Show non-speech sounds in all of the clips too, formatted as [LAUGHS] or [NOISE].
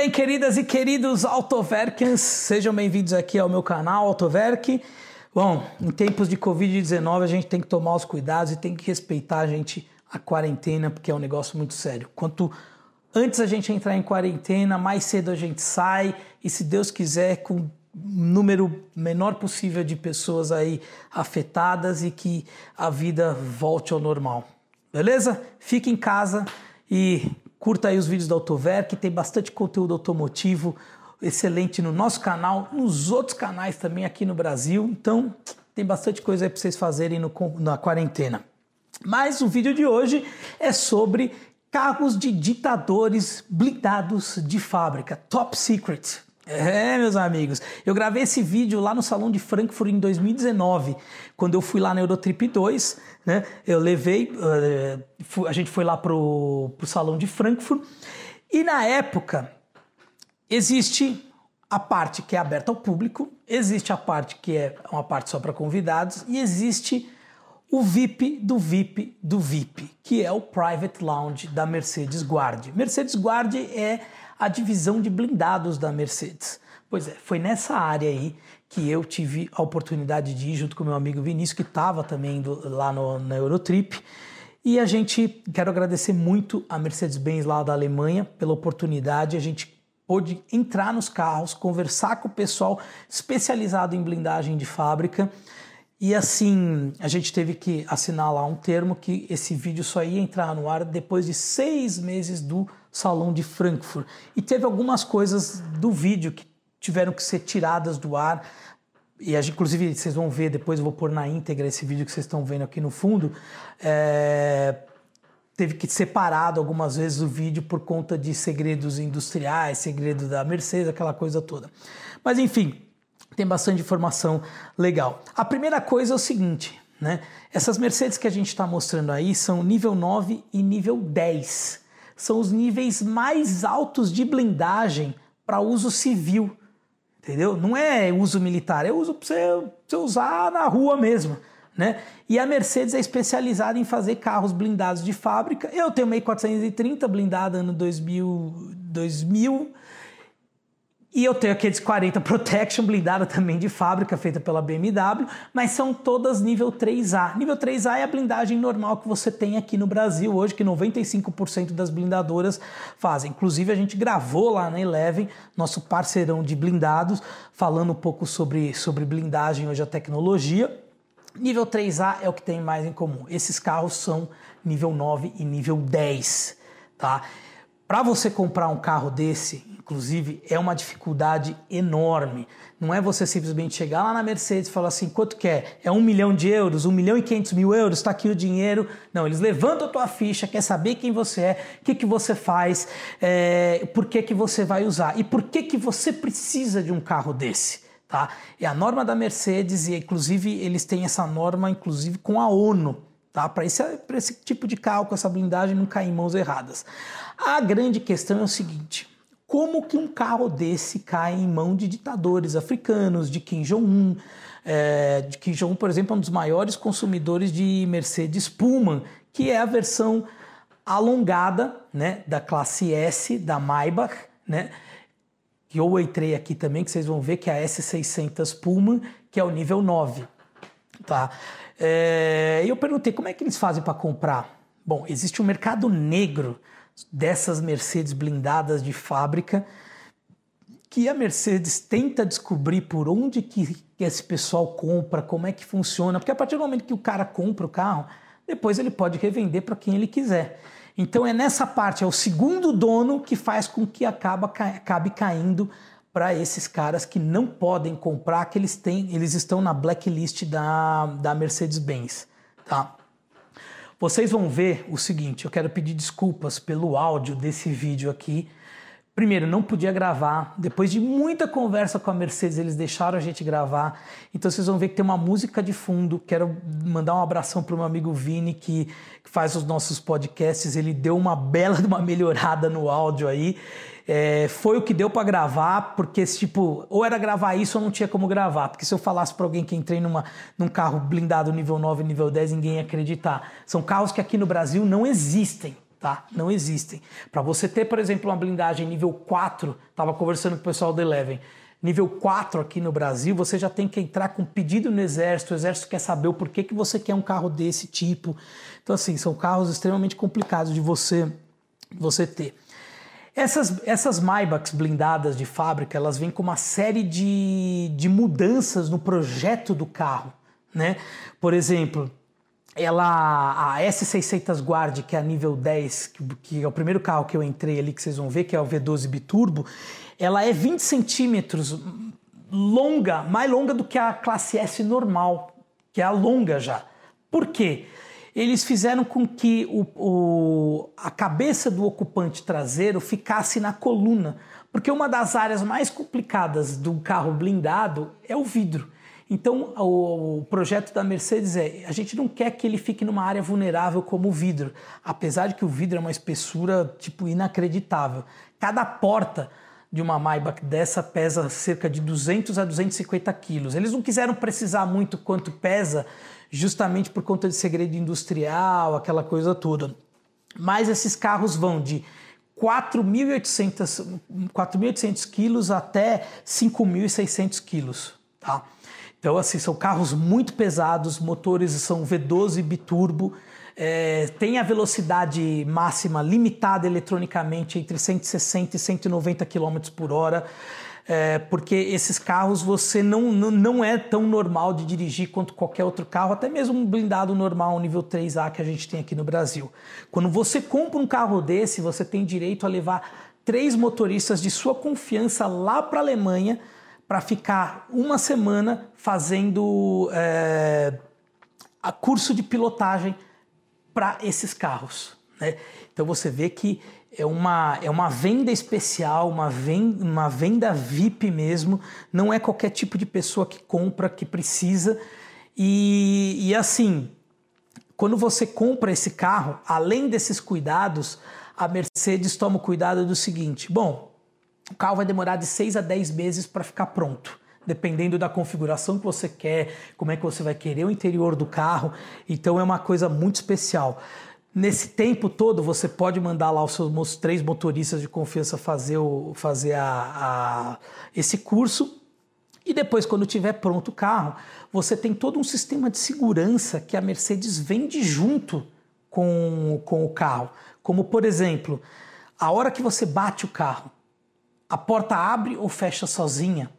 bem, queridas e queridos Autoverkens? Sejam bem-vindos aqui ao meu canal Autoverk. Bom, em tempos de Covid-19 a gente tem que tomar os cuidados e tem que respeitar a gente a quarentena, porque é um negócio muito sério. Quanto antes a gente entrar em quarentena, mais cedo a gente sai e se Deus quiser com número menor possível de pessoas aí afetadas e que a vida volte ao normal. Beleza? Fique em casa e curta aí os vídeos da Autover, que tem bastante conteúdo automotivo excelente no nosso canal, nos outros canais também aqui no Brasil. Então, tem bastante coisa aí para vocês fazerem no, na quarentena. Mas o vídeo de hoje é sobre carros de ditadores blindados de fábrica, top secret. É, meus amigos, eu gravei esse vídeo lá no Salão de Frankfurt em 2019, quando eu fui lá na Eurotrip 2, né? Eu levei, uh, a gente foi lá pro, pro Salão de Frankfurt, e na época existe a parte que é aberta ao público, existe a parte que é uma parte só para convidados, e existe o VIP do VIP do VIP, que é o Private Lounge da Mercedes Guard. Mercedes Guard é a divisão de blindados da Mercedes. Pois é, foi nessa área aí que eu tive a oportunidade de ir junto com meu amigo Vinícius, que estava também lá no, na Eurotrip. E a gente, quero agradecer muito a Mercedes-Benz lá da Alemanha pela oportunidade. A gente pôde entrar nos carros, conversar com o pessoal especializado em blindagem de fábrica. E assim, a gente teve que assinar lá um termo que esse vídeo só ia entrar no ar depois de seis meses do Salão de Frankfurt. E teve algumas coisas do vídeo que tiveram que ser tiradas do ar. E inclusive vocês vão ver, depois eu vou pôr na íntegra esse vídeo que vocês estão vendo aqui no fundo. É, teve que separado algumas vezes o vídeo por conta de segredos industriais, segredo da Mercedes, aquela coisa toda. Mas enfim, tem bastante informação legal. A primeira coisa é o seguinte, né? Essas Mercedes que a gente está mostrando aí são nível 9 e nível 10 são os níveis mais altos de blindagem para uso civil, entendeu? Não é uso militar, é uso para você, você, usar na rua mesmo. Né? E a Mercedes é especializada em fazer carros blindados de fábrica. Eu tenho uma E430 blindada ano 2000, 2000 e eu tenho aqueles 40 Protection blindada também de fábrica, feita pela BMW, mas são todas nível 3A. Nível 3A é a blindagem normal que você tem aqui no Brasil hoje, que 95% das blindadoras fazem. Inclusive, a gente gravou lá na Eleven, nosso parceirão de blindados, falando um pouco sobre, sobre blindagem hoje, a tecnologia. Nível 3A é o que tem mais em comum. Esses carros são nível 9 e nível 10, tá? Para você comprar um carro desse, inclusive, é uma dificuldade enorme. Não é você simplesmente chegar lá na Mercedes e falar assim, quanto quer? É um milhão de euros, um milhão e quinhentos mil euros, está aqui o dinheiro. Não, eles levantam a tua ficha, quer saber quem você é, o que, que você faz, é, por que, que você vai usar e por que, que você precisa de um carro desse. Tá? É a norma da Mercedes e inclusive eles têm essa norma inclusive com a ONU, tá? Para esse, esse tipo de carro com essa blindagem não cair em mãos erradas. A grande questão é o seguinte: como que um carro desse cai em mão de ditadores africanos, de Kim Jong-un? É, de Kim Jong-un, por exemplo, é um dos maiores consumidores de Mercedes Pullman, que é a versão alongada né, da classe S da Maybach, né? Que eu entrei aqui também, que vocês vão ver que é a S600 Pullman, que é o nível 9. Tá? É, eu perguntei como é que eles fazem para comprar. Bom, existe um mercado negro dessas Mercedes blindadas de fábrica que a Mercedes tenta descobrir por onde que esse pessoal compra, como é que funciona, porque a partir do momento que o cara compra o carro, depois ele pode revender para quem ele quiser. Então é nessa parte, é o segundo dono que faz com que acaba, acabe caindo para esses caras que não podem comprar, que eles têm, eles estão na blacklist da, da Mercedes-Benz, tá? Vocês vão ver o seguinte, eu quero pedir desculpas pelo áudio desse vídeo aqui. Primeiro, não podia gravar. Depois de muita conversa com a Mercedes, eles deixaram a gente gravar. Então vocês vão ver que tem uma música de fundo. Quero mandar um abração para o meu amigo Vini, que, faz os nossos podcasts. Ele deu uma bela [LAUGHS] uma melhorada no áudio aí. É, foi o que deu para gravar, porque tipo, ou era gravar isso ou não tinha como gravar. Porque se eu falasse para alguém que entrei numa, num carro blindado nível 9 nível 10, ninguém ia acreditar. São carros que aqui no Brasil não existem. Tá? Não existem. Para você ter, por exemplo, uma blindagem nível 4, estava conversando com o pessoal do Eleven, nível 4 aqui no Brasil, você já tem que entrar com pedido no exército, o exército quer saber o porquê que você quer um carro desse tipo. Então assim, são carros extremamente complicados de você você ter. Essas, essas Maybachs blindadas de fábrica, elas vêm com uma série de, de mudanças no projeto do carro, né? Por exemplo, ela a S600 Guard, que é a nível 10, que, é o primeiro carro que eu entrei ali, que vocês vão ver, que é o V12 Biturbo, ela é 20 centímetros longa, mais longa do que a classe S normal, que é a longa já. Por quê? Eles fizeram com que o, o, a cabeça do ocupante traseiro ficasse na coluna, porque uma das áreas mais complicadas do carro blindado é o vidro. Então, o, projeto da Mercedes é: a gente não quer que ele fique numa área vulnerável como o vidro, apesar de que o vidro é uma espessura tipo inacreditável. Cada porta de uma Maybach dessa pesa cerca de 200 a 250 quilos. Eles não quiseram precisar muito quanto pesa, justamente por conta de segredo industrial, aquela coisa toda. Mas esses carros vão de 4.800 quilos até 5.600 quilos, tá? Então, assim, são carros muito pesados, motores são V12 biturbo, é, tem a velocidade máxima limitada eletronicamente entre 160 e 190 km por hora, é, porque esses carros você não, não, não é tão normal de dirigir quanto qualquer outro carro, até mesmo um blindado normal, nível 3A que a gente tem aqui no Brasil. Quando você compra um carro desse, você tem direito a levar três motoristas de sua confiança lá para a Alemanha para ficar uma semana fazendo é, curso de pilotagem para esses carros. Né? Então você vê que é uma, é uma venda especial, uma venda, uma venda VIP mesmo, não é qualquer tipo de pessoa que compra, que precisa. E, e assim, quando você compra esse carro, além desses cuidados, a Mercedes toma o cuidado do seguinte: bom, o carro vai demorar de 6 a 10 meses para ficar pronto dependendo da configuração que você quer, como é que você vai querer o interior do carro. Então é uma coisa muito especial. Nesse tempo todo, você pode mandar lá os seus três motoristas de confiança fazer, o, fazer a, a, esse curso. E depois, quando tiver pronto o carro, você tem todo um sistema de segurança que a Mercedes vende junto com, com o carro. Como, por exemplo, a hora que você bate o carro, a porta abre ou fecha sozinha.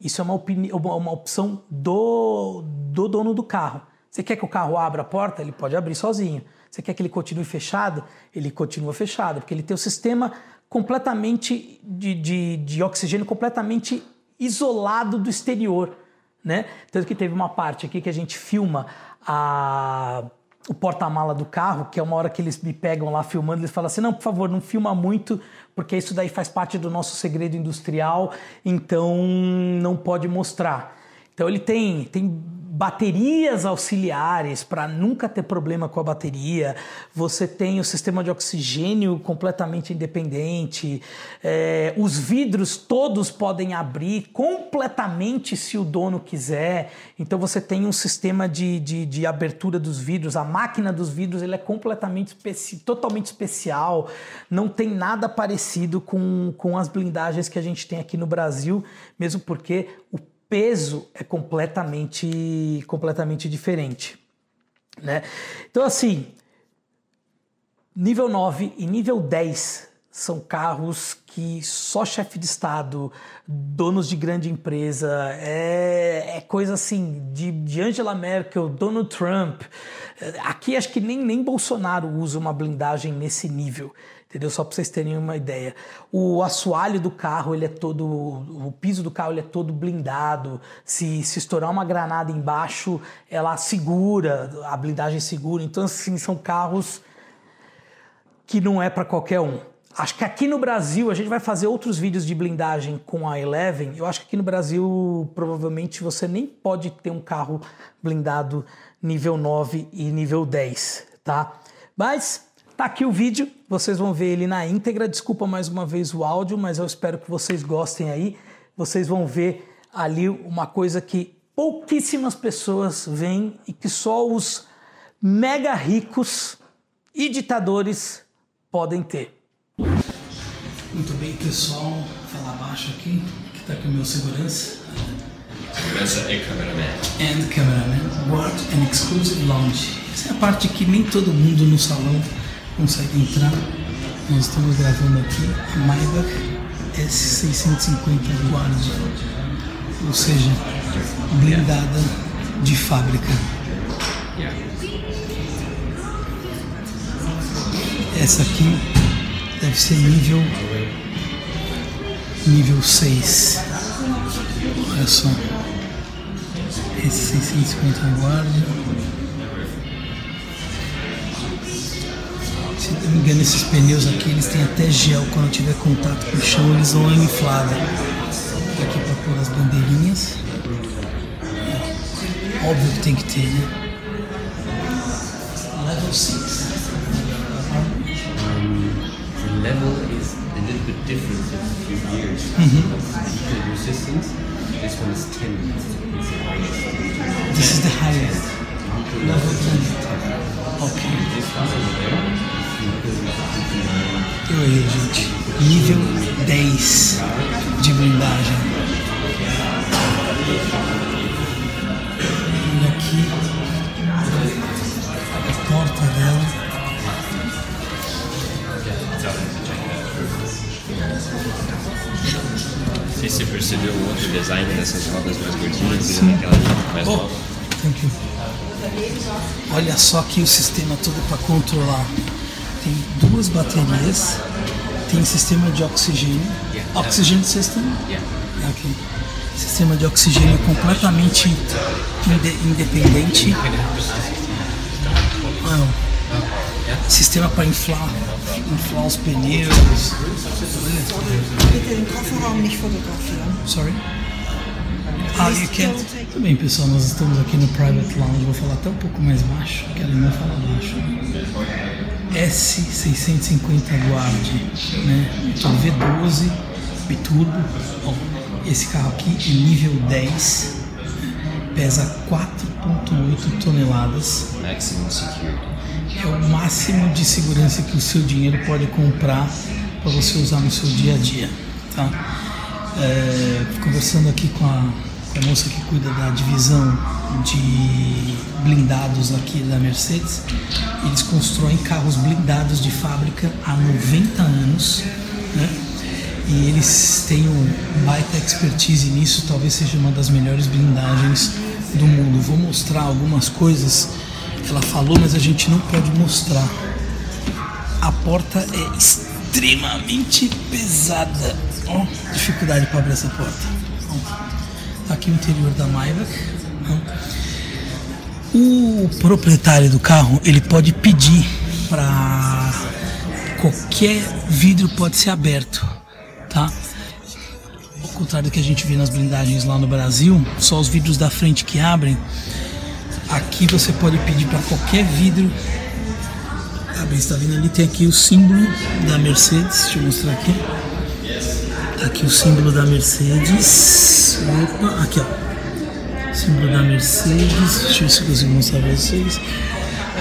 Isso é uma, uma opção do, do dono do carro. Você quer que o carro abra a porta? Ele pode abrir sozinho. Você quer que ele continue fechado? Ele continua fechado, porque ele tem o sistema completamente de, de, de oxigênio completamente isolado do exterior. Né? Tanto que teve uma parte aqui que a gente filma a o porta-mala do carro, que é uma hora que eles me pegam lá filmando, eles falam assim: não, por favor, não filma muito, porque isso daí faz parte do nosso segredo industrial, então não pode mostrar. Então ele tem, tem baterias auxiliares para nunca ter problema com a bateria. Você tem o sistema de oxigênio completamente independente. É, os vidros todos podem abrir completamente se o dono quiser. Então você tem um sistema de, de, de abertura dos vidros. A máquina dos vidros ele é completamente especi totalmente especial. Não tem nada parecido com, com as blindagens que a gente tem aqui no Brasil, mesmo porque o peso é completamente, completamente diferente. Né? Então, assim, nível 9 e nível 10 são carros que só chefe de Estado, donos de grande empresa, é, é coisa assim de, de Angela Merkel, Donald Trump. Aqui acho que nem, nem Bolsonaro usa uma blindagem nesse nível entendeu? Só para vocês terem uma ideia. O assoalho do carro, ele é todo, o piso do carro ele é todo blindado. Se, se estourar uma granada embaixo, ela segura, a blindagem segura. Então, assim, são carros que não é para qualquer um. Acho que aqui no Brasil, a gente vai fazer outros vídeos de blindagem com a Eleven. Eu acho que aqui no Brasil, provavelmente, você nem pode ter um carro blindado nível 9 e nível 10, tá? Mas Tá aqui o vídeo, vocês vão ver ele na íntegra. Desculpa mais uma vez o áudio, mas eu espero que vocês gostem aí. Vocês vão ver ali uma coisa que pouquíssimas pessoas veem e que só os mega ricos e ditadores podem ter. Muito bem, pessoal. Falar baixo aqui, que está aqui o meu segurança. Segurança e cameraman. And cameraman, Ward and Exclusive Lounge. Essa é a parte que nem todo mundo no salão consegue entrar. Nós estamos gravando aqui a Maybach S650 Guard, ou seja, blindada de fábrica. Essa aqui deve ser nível nível 6. Olha só. Esse 650 Se não me engano, esses pneus aqui eles têm até gel. Quando tiver contato com o chão, eles vão inflar. Aqui para pôr as bandeirinhas. Óbvio que tem que ter, né? Level 6. The level is a little bit different in a few years. The resistance, this one is 10. It's the highest. This is the highest. Level 10. Ok. This one over there, Eu aí, gente. Nível 10 de blindagem. Olha aqui. A porta dela. Não sei se você percebeu o outro design dessas rodas mais gordinhas e naquela ali mais Oh. Olha só aqui o sistema todo para controlar. Tem duas baterias, tem sistema de oxigênio, oxygen system, Yeah. Ok. Sistema de oxigênio completamente inde- independente. Ah. Sistema para inflar, inflar os pneus. Sorry. Ah, you can't. Tudo bem, pessoal, nós estamos aqui no Private Lounge. Vou falar até um pouco mais baixo, que ela não fala baixo. S650 Guard, né? Motor V12, biturbo. Esse carro aqui é nível 10, pesa 4,8 toneladas. Maximum security. É o máximo de segurança que o seu dinheiro pode comprar para você usar no seu dia a dia, tá? É, conversando aqui com a, com a moça que cuida da divisão de blindados aqui da Mercedes, eles constroem carros blindados de fábrica há 90 anos, né? E eles têm um baita expertise nisso, talvez seja uma das melhores blindagens do mundo. Vou mostrar algumas coisas que ela falou, mas a gente não pode mostrar. A porta é extremamente pesada. Ó, dificuldade para abrir essa porta. Tá aqui o interior da Maybach. ó. O proprietário do carro ele pode pedir para qualquer vidro pode ser aberto, tá? Ao contrário do que a gente vê nas blindagens lá no Brasil, só os vidros da frente que abrem. Aqui você pode pedir para qualquer vidro abrir. Está vendo ali? Tem aqui o símbolo da Mercedes. Deixa eu mostrar aqui. Aqui o símbolo da Mercedes. Opa, aqui ó. Símbolo da Mercedes. Deixa eu ver se eu consigo mostrar para vocês.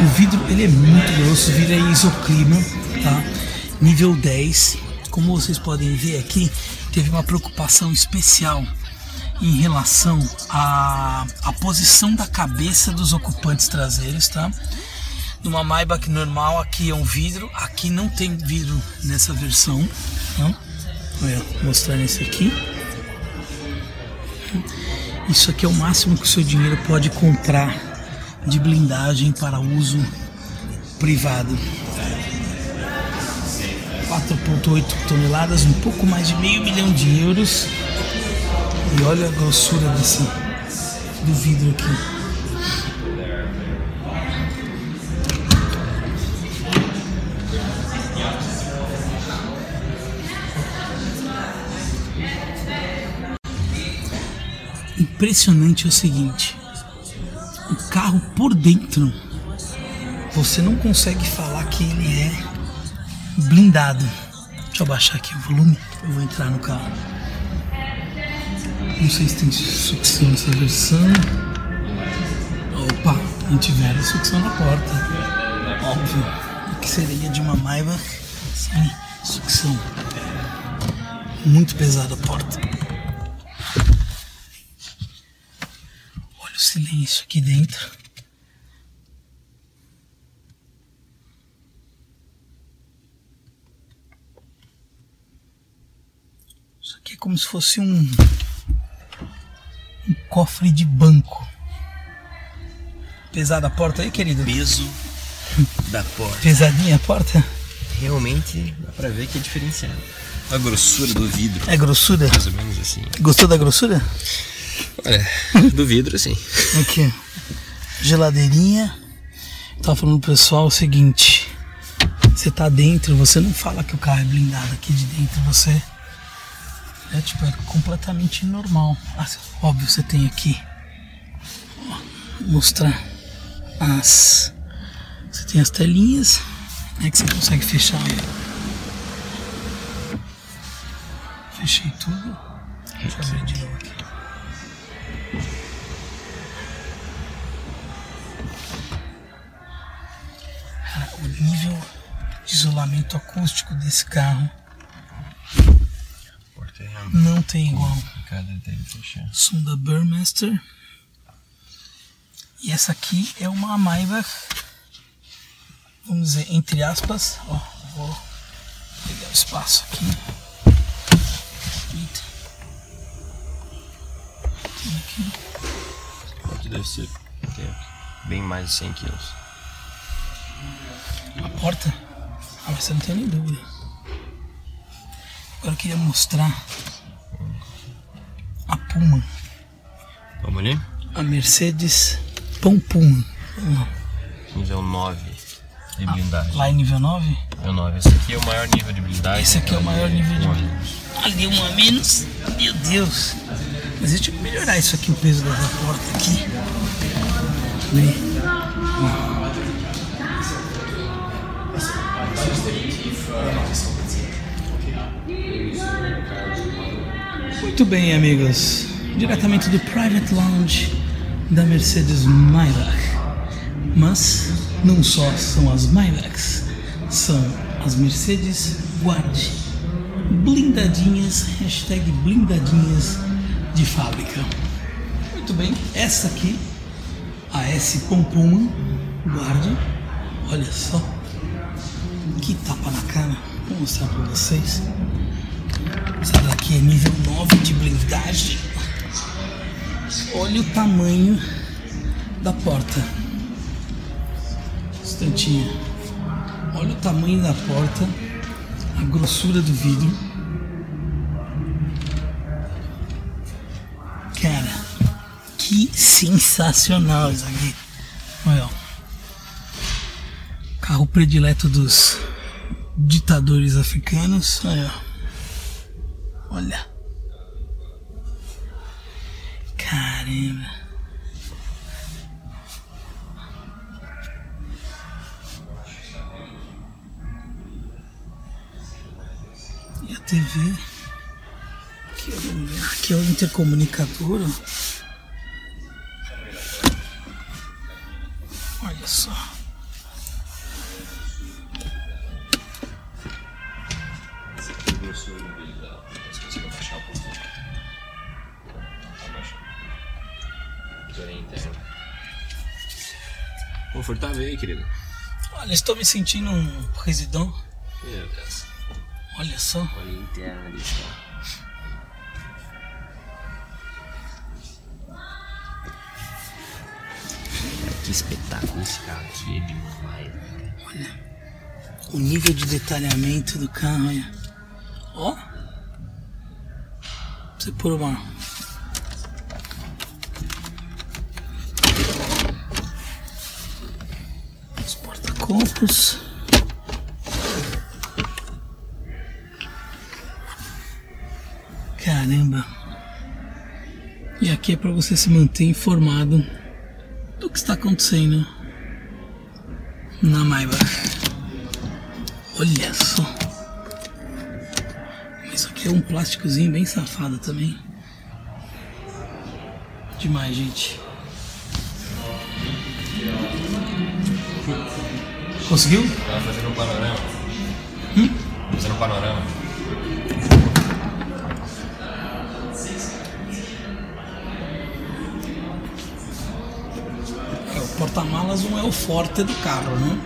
O vidro ele é muito grosso, o vidro é isoclima, tá? Nível 10. Como vocês podem ver aqui, teve uma preocupação especial em relação à, à posição da cabeça dos ocupantes traseiros, tá? Numa Maybach normal, aqui é um vidro, aqui não tem vidro nessa versão, tá? Olha, mostrando esse aqui. Isso aqui é o máximo que o seu dinheiro pode comprar de blindagem para uso privado. 4,8 toneladas, um pouco mais de meio milhão de euros. E olha a grossura desse do vidro aqui. Impressionante é o seguinte, o carro por dentro você não consegue falar que ele é blindado. Deixa eu baixar aqui o volume, eu vou entrar no carro. Não sei se tem sucção nessa versão. Opa, não tiver sucção na porta. Óbvio. O que seria de uma Maybach Olha, sucção. Muito pesada a porta. Olha o silêncio aqui dentro. Isso aqui é como se fosse um, um cofre de banco. Pesada a porta aí, querido? Peso da porta. Pesadinha a porta? Realmente dá pra ver que é diferenciado. A grossura do vidro, É grossura? mais ou menos assim. Gostou da grossura? Olha, [LAUGHS] do vidro sim. Aqui, geladeirinha. Tava falando pro pessoal o seguinte: você tá dentro, você não fala que o carro é blindado aqui de dentro, você é tipo é completamente normal. Ah, óbvio, você tem aqui mostrar as você tem as telinhas, é que você consegue fechar. Fechei tudo. Deixa eu abrir de novo aqui. De isolamento acústico desse carro não tem igual. Som da Burmester. E essa aqui é uma Maybach, vamos dizer, entre aspas. Ó, vou pegar o espaço aqui. Eita. Tem aqui. Porta deve ser bem mais de 100 quilos. A porta? Ah, você não tem nem dúvida. Agora eu queria mostrar a Puma, Vamos ali? a Mercedes Pão Puma. Nível 9 de blindagem. Lá em nível 9? Nível 9. Esse aqui é o maior nível de blindagem. Esse aqui é o maior nível de blindagem. Ali um a menos. Meu Deus. Mas deixa eu melhorar isso aqui, o peso dessa porta aqui. Vem. Muito bem, amigos. Diretamente do Private Lounge da Mercedes Maybach. Mas não só são as Maybachs, são as Mercedes Guard. Blindadinhas, hashtag blindadinhas de fábrica. Muito bem, essa aqui, a S Pompuma Guard. Olha só, que tapa na cara. Vou mostrar para vocês. Essa daqui é nível 9 de blindagem. Olha o tamanho da porta. Instantinho. Olha o tamanho da porta, a grossura do vidro. Cara, que sensacional isso aqui. Olha, ó. Carro predileto dos ditadores africanos. Olha. Caramba. E a TV. Aqui. Aqui é o intercomunicador. ó. Estou me sentindo um residão. Meu Deus. Olha só. Olha interna. Cara, Que espetáculo esse carro aqui, é demais. Olha. O nível de detalhamento do carro, olha. Ó. Você pôr uma. Os porta-copos. Caramba. E aqui é para você se manter informado do que está acontecendo na Maybach. Olha só. Isso aqui é um plásticozinho bem safado também. Demais, gente. Conseguiu? Tava fazendo um panorama. fazendo panorama. É, o porta-malas não é o forte do carro, né?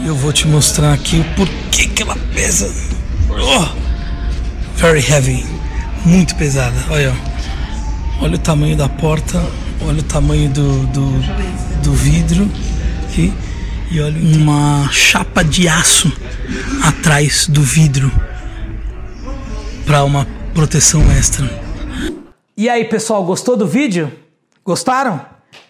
E eu vou te mostrar aqui o porquê que ela pesa. Oh, very heavy. Muito pesada. Olha, olha o tamanho da porta, olha o tamanho do, do, do vidro aqui. E olha uma chapa de aço atrás do vidro para uma proteção extra. E aí, pessoal, gostou do vídeo? Gostaram?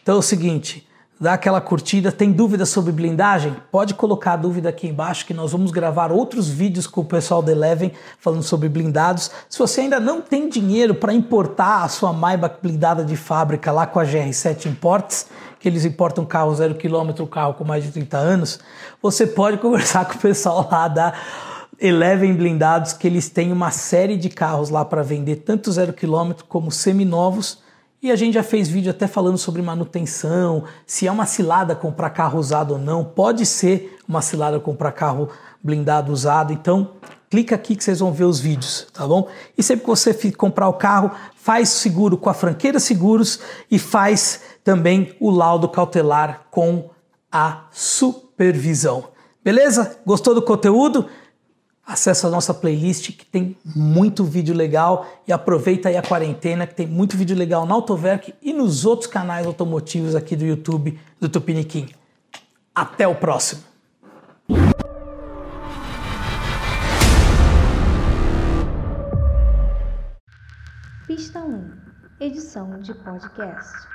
Então é o seguinte, dá aquela curtida, tem dúvidas sobre blindagem? Pode colocar a dúvida aqui embaixo que nós vamos gravar outros vídeos com o pessoal da Eleven falando sobre blindados. Se você ainda não tem dinheiro para importar a sua Maybach blindada de fábrica lá com a GR7 Imports, que eles importam carro zero quilômetro, carro com mais de 30 anos, você pode [LAUGHS] conversar com o pessoal lá da Eleven Blindados, que eles têm uma série de carros lá para vender, tanto zero quilômetro como seminovos. E a gente já fez vídeo até falando sobre manutenção, se é uma cilada comprar carro usado ou não. Pode ser uma cilada comprar carro blindado usado. Então, clica aqui que vocês vão ver os vídeos, tá bom? E sempre que você comprar o carro, faz seguro com a Franqueira Seguros e faz também o laudo cautelar com a supervisão. Beleza? Gostou do conteúdo? Acesse a nossa playlist que tem muito vídeo legal e aproveita aí a quarentena que tem muito vídeo legal na Autoverk e nos outros canais automotivos aqui do YouTube do Tupiniquim. Até o próximo! Pista 1 Edição de podcast.